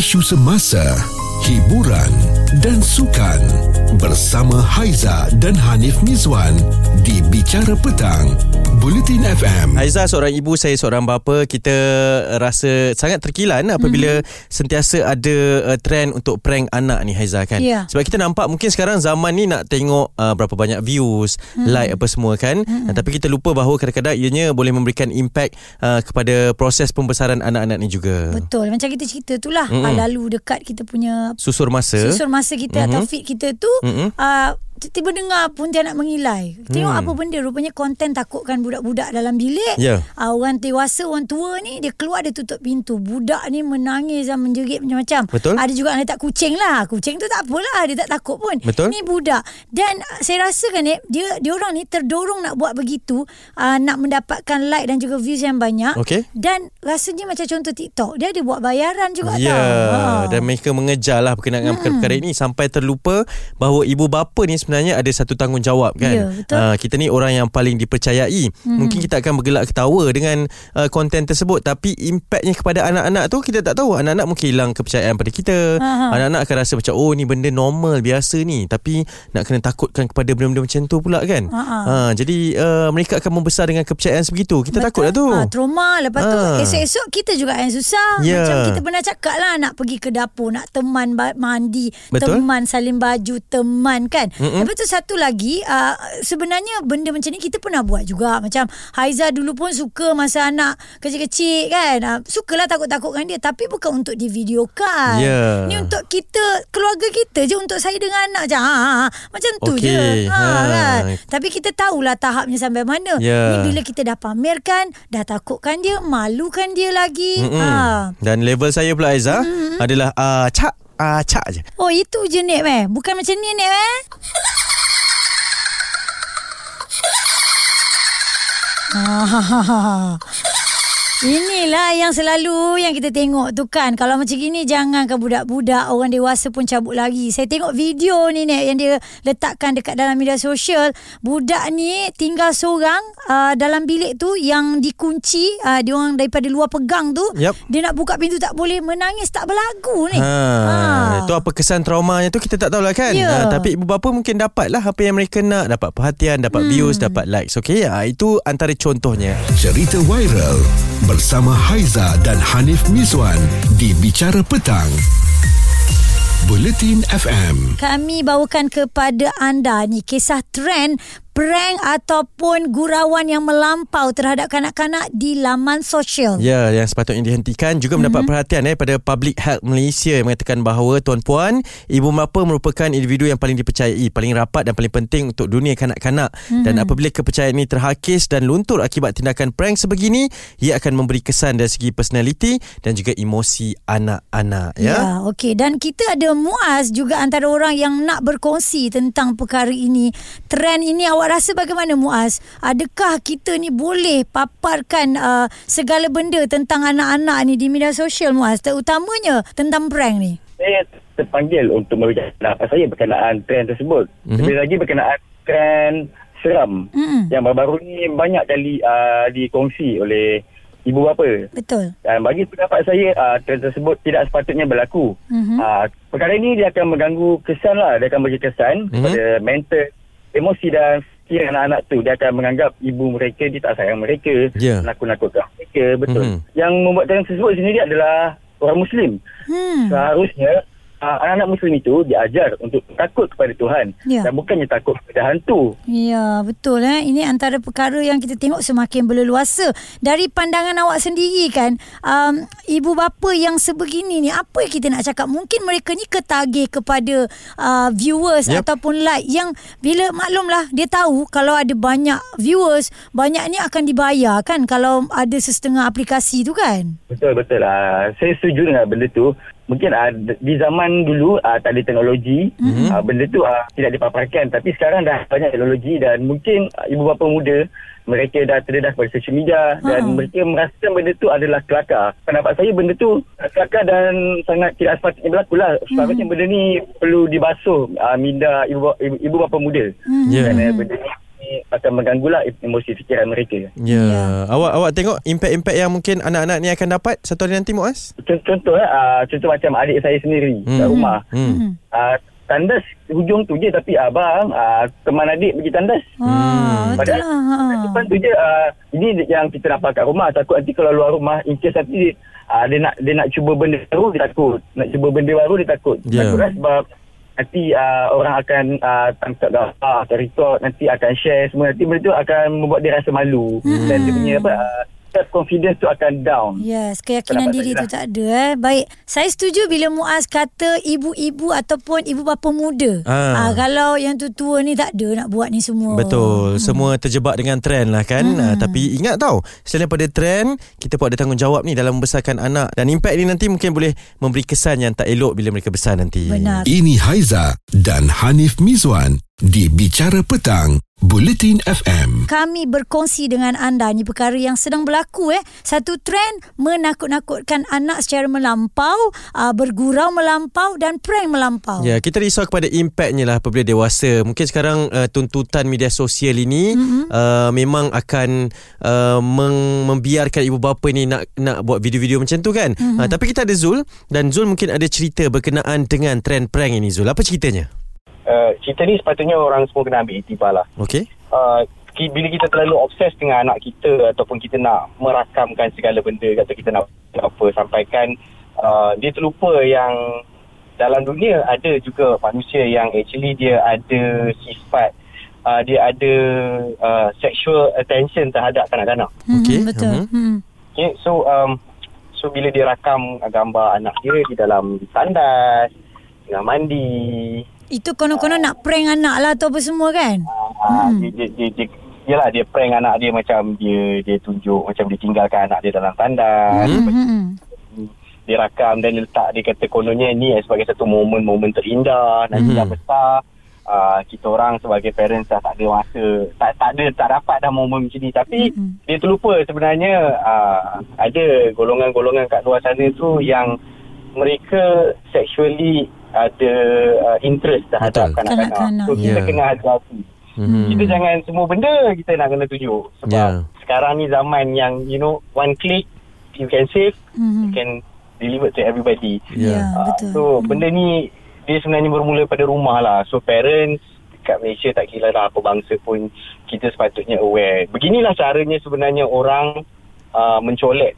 isu semasa, hiburan dan sukan bersama Haiza dan Hanif Mizwan di Bicara Petang, Bulletin FM. Aiza seorang ibu Saya seorang bapa Kita rasa Sangat terkilan Apabila mm-hmm. Sentiasa ada uh, Trend untuk prank anak ni Haiza kan Ya. Sebab kita nampak Mungkin sekarang zaman ni Nak tengok uh, Berapa banyak views mm. Like apa semua kan mm-hmm. uh, Tapi kita lupa bahawa Kadang-kadang ianya Boleh memberikan impact uh, Kepada proses pembesaran Anak-anak ni juga Betul Macam kita cerita tu lah mm Lalu dekat kita punya Susur masa Susur masa kita mm-hmm. atau fit kita tu Mm-mm. uh, Tiba dengar pun dia nak mengilai Tengok Hmm. apa benda Rupanya konten takutkan budak-budak dalam bilik Ya. uh, Orang dewasa Orang tua ni Dia keluar dia tutup pintu Budak ni menangis dan menjerit macam-macam Betul. Ada juga yang letak kucing lah Kucing tu tak apalah Dia tak takut pun Betul. Ni budak Dan uh, saya rasa kan eh, Dia dia orang ni terdorong nak buat begitu uh, Nak mendapatkan like dan juga views yang banyak Okey. Dan rasanya macam contoh TikTok Dia ada buat bayaran juga Ya, tau Ha. dan mereka mengejar lah berkenaan dengan perkara-perkara ini sampai terlupa bahawa ibu bapa ni sebenarnya ada satu tanggungjawab kan. Ya, betul. Ah, kita ni orang yang paling dipercayai. Hmm. Mungkin kita akan bergelak ketawa dengan uh, konten tersebut tapi impaknya kepada anak-anak tu kita tak tahu. Anak-anak mungkin hilang kepercayaan pada kita. Aha. Anak-anak akan rasa macam oh ni benda normal biasa ni tapi nak kena takutkan kepada benda-benda macam tu pula kan. Ha, ha. Ah, jadi uh, mereka akan membesar dengan kepercayaan sebegitu. Kita takut lah tu. Ha, trauma Lepas tu Ah. esok-esok kita juga yang susah Ya. Macam kita pernah cakap lah Nak pergi ke dapur Nak teman mandi Betul. Teman salin baju Teman kan Mm-mm. Lepas tu satu lagi uh, Sebenarnya benda macam ni Kita pernah buat juga Macam Haiza dulu pun suka Masa anak kecil-kecil kan uh, Sukalah takut-takutkan dia Tapi bukan untuk divideokan Ya. Ni untuk kita Keluarga kita je Untuk saya dengan anak je ha, ha, ha. Macam tu Okey. je ha, Ha. kan? Tapi kita tahulah tahapnya sampai mana Ya. Ni bila kita dah pamerkan Dah takutkan dia Malukan dia lagi Mm-mm. ha. Dan level saya pula Aiza mm-hmm. adalah uh, cak uh, cak je. Oh itu je Nek eh Bukan macam ni Nek eh Ah, Inilah yang selalu yang kita tengok tu kan. Kalau macam gini jangan ke budak-budak, orang dewasa pun cabut lari. Saya tengok video ni Nek yang dia letakkan dekat dalam media sosial. Budak ni tinggal seorang uh, dalam bilik tu yang dikunci. Uh, dia orang daripada luar pegang tu. Yup. Dia nak buka pintu tak boleh. Menangis tak berlagu ni. Ha, Itu apa kesan traumanya tu kita tak tahulah kan. Ya. Ha, tapi ibu bapa mungkin dapatlah apa yang mereka nak, dapat perhatian, dapat hmm. views, dapat likes. Okey, ha, itu antara contohnya. Cerita viral bersama Haiza dan Hanif Mizwan di Bicara Petang, Bulletin FM. Kami bawakan kepada anda ni kisah trend prank ataupun gurauan yang melampau terhadap kanak-kanak di laman sosial. Ya, yang sepatutnya dihentikan juga mm-hmm. mendapat perhatian eh pada Public Health Malaysia yang mengatakan bahawa tuan-puan, ibu bapa merupakan individu yang paling dipercayai, paling rapat dan paling penting untuk dunia kanak-kanak. Mm-hmm. Dan apabila kepercayaan ini terhakis dan luntur akibat tindakan prank sebegini, ia akan memberi kesan dari segi personality dan juga emosi anak-anak ya. Ya, okey. Dan kita ada Muaz juga antara orang yang nak berkongsi tentang perkara ini. Trend ini awak rasa bagaimana Muaz? Adakah kita ni boleh paparkan uh, segala benda tentang anak-anak ni di media sosial Muaz? Terutamanya tentang prank ni. saya terpanggil untuk memberikan pendapat saya berkenaan trend tersebut. Mhm. Mm-hmm. Lebih lagi berkenaan trend seram Mm-mm. yang baru-baru ni banyak kali uh, dikongsi oleh ibu bapa. Betul. Dan bagi pendapat saya, uh, trend tersebut tidak sepatutnya berlaku. Mhm. Uh, perkara ini dia akan mengganggu kesan lah. Dia akan bagi kesan Mhm. kepada mental, emosi dan fikir anak-anak tu. Dia akan menganggap ibu mereka dia tak sayang mereka. Ya. Nakut-nakutkan mereka. Betul. Mhm. Yang membuat trend tersebut sendiri adalah orang Muslim. Hmm. Seharusnya uh, anak-anak Muslim itu diajar untuk takut kepada Tuhan Ya. dan bukannya takut kepada hantu. Ya, betul eh. Ini antara perkara yang kita tengok semakin berleluasa. Dari pandangan awak sendiri kan, um, ibu bapa yang sebegini ni, apa yang kita nak cakap? Mungkin mereka ni ketagih kepada uh, viewers Yep. ataupun like yang bila maklumlah dia tahu kalau ada banyak viewers, banyaknya akan dibayar kan kalau ada sesetengah aplikasi tu kan? Betul betul. Uh, saya setuju dengan benda tu. Mungkin uh, di zaman dulu uh, tak ada teknologi, mm-hmm. uh, benda tu uh, tidak dipaparkan. Tapi sekarang dah banyak teknologi dan mungkin uh, ibu bapa muda mereka dah terdedah pada social media Ha. dan mereka merasakan benda tu adalah kelakar. Pendapat saya benda tu kelakar dan sangat tidak sepatutnya berlaku lah. Sepatutnya benda ni perlu dibasuh uh, minda ibu, ibu, ibu bapa muda. Hmm. Ya. Kerana benda ni akan mengganggulah emosi fikiran mereka. Ya. Awak awak tengok impact-impact yang mungkin anak-anak ni akan dapat satu hari nanti Muaz? Contoh, contoh, uh, contoh macam adik saya sendiri Hmm. kat rumah. Hmm. Uh, tandas hujung tu je tapi abang uh, teman adik pergi tandas. Ah, betul Padahal lah. Ha. Depan tu je uh, ini yang kita nampak kat rumah takut nanti kalau luar rumah in case nanti uh, dia nak dia nak cuba benda baru dia takut nak cuba benda baru dia takut Ya. takut lah sebab nanti uh, orang akan uh, tangkap gambar atau record nanti akan share semua nanti benda tu akan membuat dia rasa malu Hmm. dan dia punya apa uh, self confidence tu akan down Yes, keyakinan Pendapat diri tu tak ada eh. Baik, saya setuju bila Muaz kata ibu-ibu ataupun ibu bapa muda. Ah. Ah. kalau yang tua-tua ni tak ada nak buat ni semua. Betul. Semua terjebak dengan trend lah kan. Hmm. Uh, tapi ingat tau, selain daripada trend, kita pun ada tanggungjawab ni dalam membesarkan anak. Dan impact ni nanti mungkin boleh memberi kesan yang tak elok bila mereka besar nanti. Benar. Ini Haiza dan Hanif Mizwan di Bicara Petang, Bulletin FM. Kami berkongsi dengan anda ni perkara yang sedang berlaku eh. Satu trend menakut-nakutkan anak secara melampau, uh, bergurau melampau dan prank melampau. Ya, kita risau kepada impactnya lah apabila dewasa. Mungkin sekarang uh, tuntutan media sosial ini mm-hmm. uh, memang akan uh, meng- membiarkan ibu bapa ni nak nak buat video-video macam tu kan. Mm-hmm. Uh, tapi kita ada Zul dan Zul mungkin ada cerita berkenaan dengan trend prank ini Zul. Apa ceritanya? Uh, cerita ni sepatutnya orang semua kena ambil iktibar lah. Okey. Uh, ki- bila kita terlalu obses dengan anak kita ataupun kita nak merakamkan segala benda kata kita nak apa sampaikan uh, dia terlupa yang dalam dunia ada juga manusia yang actually dia ada sifat uh, dia ada uh, sexual attention terhadap kanak-kanak. Mhm, Okey. Betul. Mhm. Hmm. Okay, so um, so bila dia rakam gambar anak dia di dalam tandas, tengah mandi, Itu konon-konon nak prank anak lah atau apa semua kan? Hmm. Dia, dia, dia, dia, Yelah dia prank anak dia macam dia dia tunjuk macam dia tinggalkan anak dia dalam tandas. Hmm. Hmm. Dia rakam dan dia letak dia kata kononnya ni sebagai satu momen-momen terindah. Nanti Hmm. dah besar uh, kita orang sebagai parents dah tak ada masa tak tak ada tak dapat dah momen macam ni tapi Hmm. dia terlupa sebenarnya uh, ada golongan-golongan kat luar sana tu yang mereka sexually ada uh, interest terhadap Betul. kanak-kanak. Kanak-kanak, So kita ya. kena hati-hati. Mhm. Kita jangan semua benda kita nak kena tunjuk sebab yeah. sekarang ni zaman yang you know one click you can save Mhm. you can deliver to everybody. Ya. Ya, Ah, betul. so benda ni dia sebenarnya bermula pada rumah lah. So parents kat Malaysia tak kira lah apa bangsa pun kita sepatutnya aware. Beginilah caranya sebenarnya orang uh, mencolek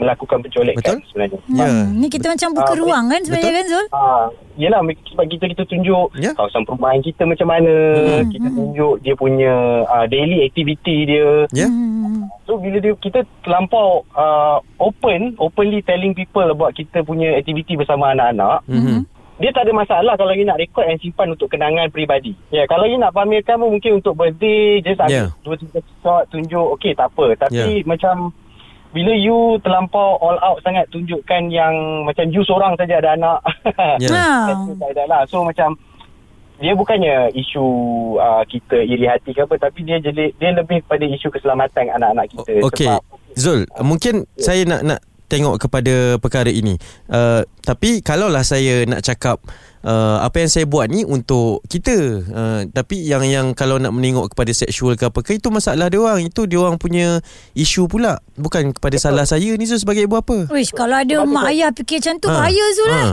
melakukan pencolekan Betul. sebenarnya. Ya. Hmm. Ni kita macam buka Ah, ruang kan sebenarnya betul. kan Zul? Ah, yelah sebab kita kita tunjuk Ya. kawasan perumahan kita macam mana, Hmm. kita tunjuk dia punya uh, daily activity dia. Ya. Hmm. So bila dia kita terlampau uh, open, openly telling people about kita punya activity bersama anak-anak, Mhm. dia tak ada masalah kalau you nak record and simpan untuk kenangan peribadi. Ya, yeah, kalau you nak pamerkan pun mungkin untuk birthday, just ambil Yeah. dua tiga shot tunjuk, okey tak apa. Tapi Yeah. macam bila you terlampau all out sangat tunjukkan yang macam you seorang saja ada anak. Ya. Ha. Tak ada lah. So macam dia bukannya isu uh, kita iri hati ke apa tapi dia jadi dia lebih pada isu keselamatan anak-anak kita Okey. sebab Zul, mungkin saya nak nak tengok kepada perkara ini. Uh, tapi kalaulah saya nak cakap uh, apa yang saya buat ni untuk kita. Uh, tapi yang yang kalau nak menengok kepada seksual ke apa ke itu masalah dia orang. Itu dia orang punya isu pula. Bukan kepada salah saya ni Zul sebagai ibu apa. Wish, kalau ada mak ayah fikir macam tu, bahaya Zul ha. lah.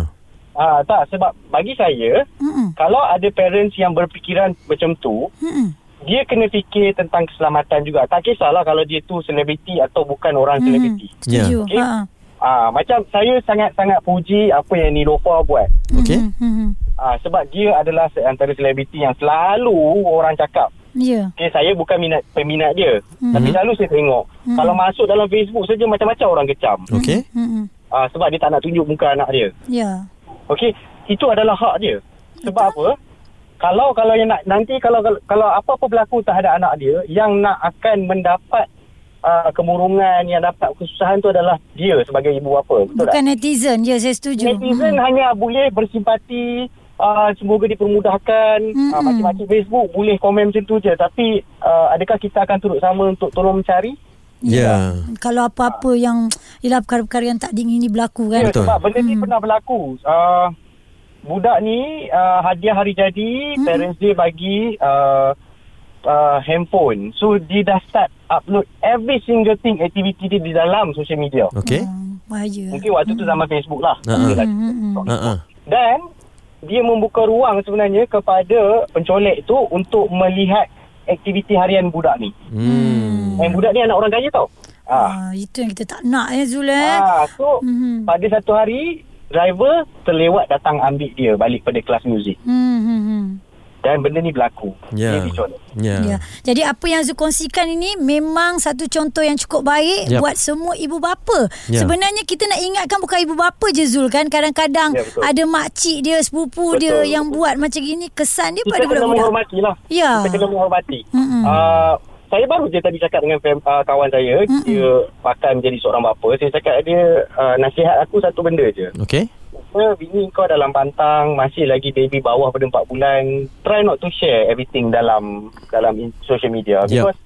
ah tak sebab bagi saya Hmm. kalau ada parents yang berfikiran macam tu Hmm. Dia kena fikir tentang keselamatan juga. Tak kisahlah kalau dia tu selebriti atau bukan orang selebriti. Setuju. Ya. Ha. Ah macam saya sangat-sangat puji apa yang Nilofa buat. Okey. Hmm. Hmm. Ah sebab dia adalah antara selebriti yang selalu orang cakap Ya. Okay, saya bukan minat peminat dia. Hmm. Tapi selalu saya tengok. Hmm. Kalau masuk dalam Facebook saja macam-macam orang kecam. Okey. Hmm. Ah, sebab dia tak nak tunjuk muka anak dia. Ya. Okey, itu adalah hak dia. Sebab apa? Kalau kalau yang nak nanti kalau kalau, apa-apa berlaku terhadap anak dia yang nak akan mendapat uh, kemurungan yang dapat kesusahan tu adalah dia sebagai ibu bapa. Betul Bukan tak? netizen. Ya, saya setuju. Netizen hanya boleh bersimpati uh, semoga dipermudahkan Mm-mm. uh, macam-macam Facebook boleh komen macam tu je tapi uh, adakah kita akan turut sama untuk tolong mencari Ya. Kalau apa-apa yang Ialah perkara-perkara yang tak diingini berlaku kan Ya, Betul. sebab benda ni pernah berlaku. Uh, budak ni uh, hadiah hari jadi, Hmm. parents dia bagi uh, uh, handphone. So dia dah start upload every single thing activity dia di dalam social media. Okey. Hmm, bahaya. Mungkin waktu tu zaman Facebook lah. Ha, ha. Dia lagi Hmm, hmm. Ha. Dan dia membuka ruang sebenarnya kepada pencolek tu untuk melihat aktiviti harian budak ni. Hmm. Dan budak ni anak orang kaya tau. Ah. Ah, itu yang kita tak nak ya Zul eh. Ah, so Mhm. pada satu hari driver terlewat datang ambil dia balik pada kelas muzik. Hmm, hmm, hmm. Dan benda ni berlaku. Ya. Dicolek. Ya. Ya. Jadi apa yang Zul kongsikan ini memang satu contoh yang cukup baik Yap. buat semua ibu bapa. Ya. Sebenarnya kita nak ingatkan bukan ibu bapa je Zul kan. Kadang-kadang Ya, betul. ada makcik dia, sepupu Betul, dia betul. yang buat macam gini kesan dia Kita pada kena budak-budak. menghormati lah. Ya. Kita kena menghormati. Mm-mm. Uh, saya baru je tadi cakap dengan fam, uh, kawan saya. Mm-mm. Dia pakai menjadi seorang bapa. Saya cakap dia uh, nasihat aku satu benda je. Okey. Apa, bini kau dalam pantang, masih lagi baby bawah pada 4 bulan. Try not to share everything dalam dalam in- social media. Yep. Because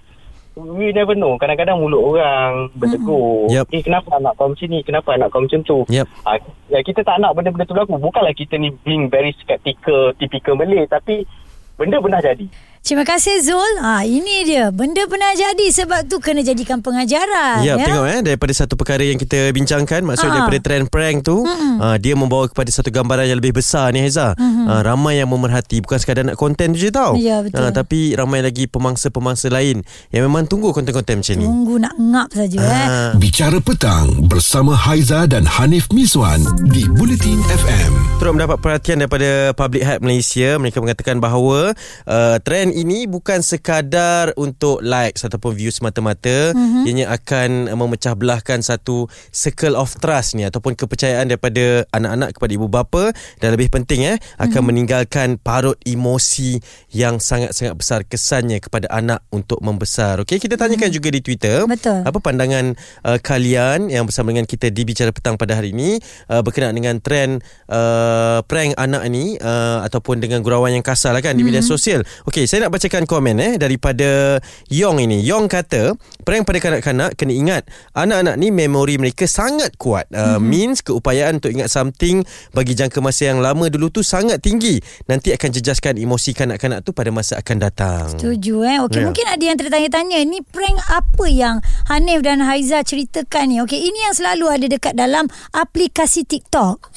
we never know. Kadang-kadang mulut orang bertegur. Yep. Eh, kenapa anak kau macam ni? Kenapa anak kau macam tu? Yep. Ah, ya, kita tak nak benda-benda tu berlaku. Bukanlah kita ni being very skeptical, typical Malay. Tapi benda pernah jadi. Terima kasih Zul. Ha, ini dia. Benda pernah jadi sebab tu kena jadikan pengajaran. Ya, tengok eh daripada satu perkara yang kita bincangkan maksud Ah. daripada trend prank tu uh, dia membawa kepada satu gambaran yang lebih besar ni Heza. Uh, ramai yang memerhati bukan sekadar nak konten tu je tau. Ya, betul. Ah, tapi ramai lagi pemangsa-pemangsa lain yang memang tunggu konten-konten macam ni. Tunggu nak ngap saja eh. Ah. Bicara Petang bersama Haiza dan Hanif Miswan di Bulletin FM. Turut mendapat perhatian daripada Public Health Malaysia Mereka mengatakan bahawa uh, Trend ini bukan sekadar untuk likes Ataupun views semata-mata mm-hmm. Ianya akan memecah belahkan satu Circle of trust ni Ataupun kepercayaan daripada anak-anak kepada ibu bapa Dan lebih penting eh Akan mm-hmm. meninggalkan parut emosi Yang sangat-sangat besar kesannya kepada anak untuk membesar Okey, kita tanyakan mm-hmm. juga di Twitter Betul. Apa pandangan uh, kalian yang bersama dengan kita di Bicara Petang pada hari ini uh, Berkenaan dengan trend uh, prank anak ni uh, Ataupun dengan gurauan yang kasar lah kan Di media sosial Okey, saya nak bacakan komen eh Daripada Yong ini Yong kata Prank pada kanak-kanak Kena ingat Anak-anak ni memori mereka sangat kuat uh, Means keupayaan untuk ingat something Bagi jangka masa yang lama dulu tu sangat tinggi Nanti akan jejaskan emosi kanak-kanak tu pada masa akan datang Setuju eh. Okey, Ya. mungkin ada yang tertanya-tanya ni prank apa yang Hanif dan Haiza ceritakan ni. Okey, ini yang selalu ada dekat dalam aplikasi TikTok.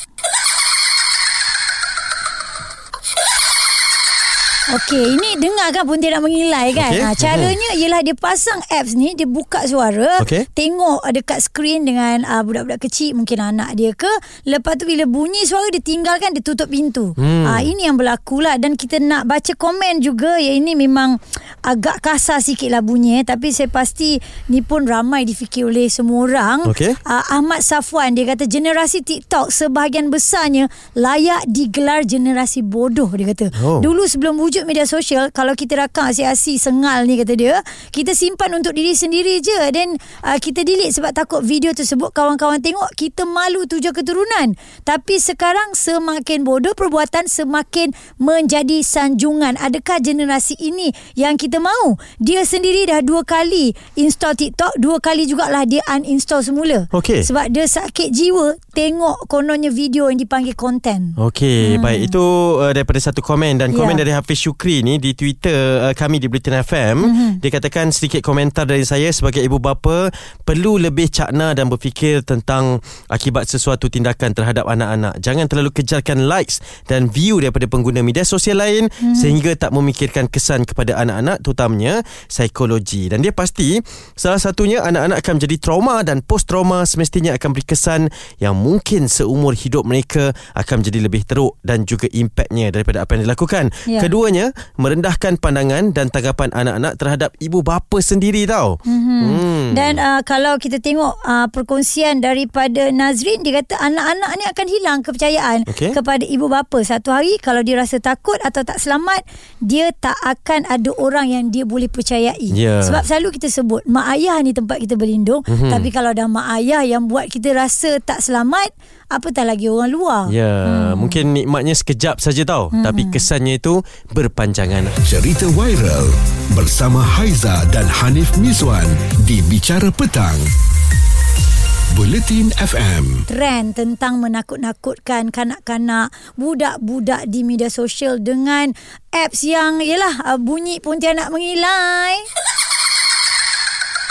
Okey, ini dengar kan pun dia nak mengilai kan. Okey. Ha, caranya ialah dia pasang apps ni, dia buka suara, Okey. tengok dekat skrin dengan uh, budak-budak kecil, mungkin anak dia ke. Lepas tu bila bunyi suara dia tinggalkan, dia tutup pintu. Hmm. Ah, ini yang berlaku lah dan kita nak baca komen juga ya ini memang agak kasar sikit lah bunyi eh. tapi saya pasti ni pun ramai difikir oleh semua orang Okey. Ah, Ahmad Safwan dia kata generasi TikTok sebahagian besarnya layak digelar generasi bodoh dia kata Oh. dulu sebelum wujud media sosial kalau kita rakam asyik-asyik sengal ni kata dia kita simpan untuk diri sendiri je. Dan uh, kita delete sebab takut video tersebut kawan-kawan tengok kita malu tujuh keturunan. Tapi sekarang semakin bodoh perbuatan semakin menjadi sanjungan. Adakah generasi ini yang kita mahu dia sendiri dah dua kali install TikTok dua kali jugalah dia uninstall semula. Okey. sebab dia sakit jiwa tengok kononnya video yang dipanggil konten Okey, hmm. baik. Itu uh, daripada satu komen dan komen dari Hafiz Syukri ni di Twitter uh, kami di Britain FM. Mhm. Dia katakan sedikit komentar dari saya sebagai ibu bapa perlu lebih cakna dan berfikir tentang akibat sesuatu tindakan terhadap anak-anak. Jangan terlalu kejarkan likes dan view daripada pengguna media sosial lain Mhm. sehingga tak memikirkan kesan kepada anak-anak terutamanya psikologi. Dan dia pasti salah satunya anak-anak akan menjadi trauma dan post trauma semestinya akan beri kesan yang mungkin seumur hidup mereka akan menjadi lebih teruk dan juga impaknya daripada apa yang dilakukan. Ya. Keduanya merendahkan pandangan dan tanggapan anak-anak terhadap ibu bapa sendiri tau. Mm-hmm. Hmm. Dan uh, kalau kita tengok uh, perkongsian daripada Nazrin dia kata anak-anak ni akan hilang kepercayaan Okey. kepada ibu bapa. Satu hari kalau dia rasa takut atau tak selamat, dia tak akan ada orang yang dia boleh percayai. Ya. Sebab selalu kita sebut mak ayah ni tempat kita berlindung, Mhm. mm-hmm. tapi kalau dah mak ayah yang buat kita rasa tak selamat, apatah lagi orang luar. Ya, hmm. mungkin nikmatnya sekejap saja tau, hmm. tapi kesannya itu berpanjangan. Cerita viral bersama Haiza dan Hanif Miswan di Bicara Petang. Buletin FM. trend tentang menakut-nakutkan kanak-kanak budak-budak di media sosial dengan apps yang yalah uh, bunyi pontianak mengilai.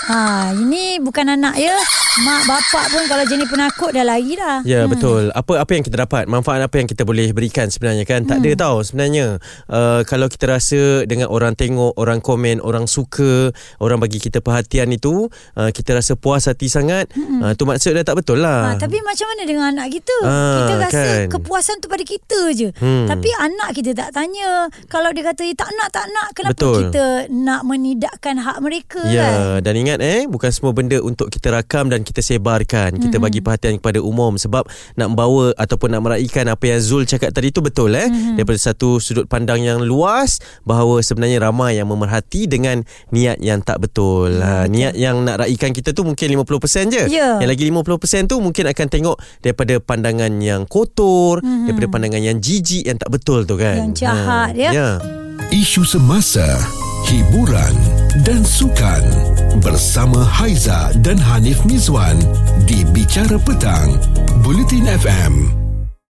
Ha, ini bukan anak ya. Mak bapak pun kalau jenis penakut dah lari dah. Ya hmm. betul. Apa apa yang kita dapat, manfaat apa yang kita boleh berikan sebenarnya kan? Tak Hmm. ada tau sebenarnya. Uh, kalau kita rasa dengan orang tengok, orang komen, orang suka, orang bagi kita perhatian itu, uh, kita rasa puas hati sangat, hmm. uh, tu maksud dah tak betul lah. Ha, tapi macam mana dengan anak kita? Ah, kita rasa kan. kepuasan tu pada kita je. Hmm. Tapi anak kita tak tanya. Kalau dia kata "Eh, tak nak, tak nak. Kenapa Betul. kita nak menidakkan hak mereka kan? Ya, dan ingat eh, bukan semua benda untuk kita rakam dan kita sebarkan. Kita bagi perhatian kepada umum sebab nak membawa ataupun nak meraihkan apa yang Zul cakap tadi tu betul eh. Daripada satu sudut pandang yang luas bahawa sebenarnya ramai yang memerhati dengan niat yang tak betul. Ha, niat yang nak raikan kita tu mungkin 50% je. Ya. Yang lagi 50% tu mungkin akan tengok daripada pandangan yang kotor, daripada pandangan yang jijik yang tak betul tu kan. Yang jahat, ya. Ya. Isu semasa, hiburan dan sukan bersama Haiza dan Hanif Mizwan di Bicara Petang, Buletin FM.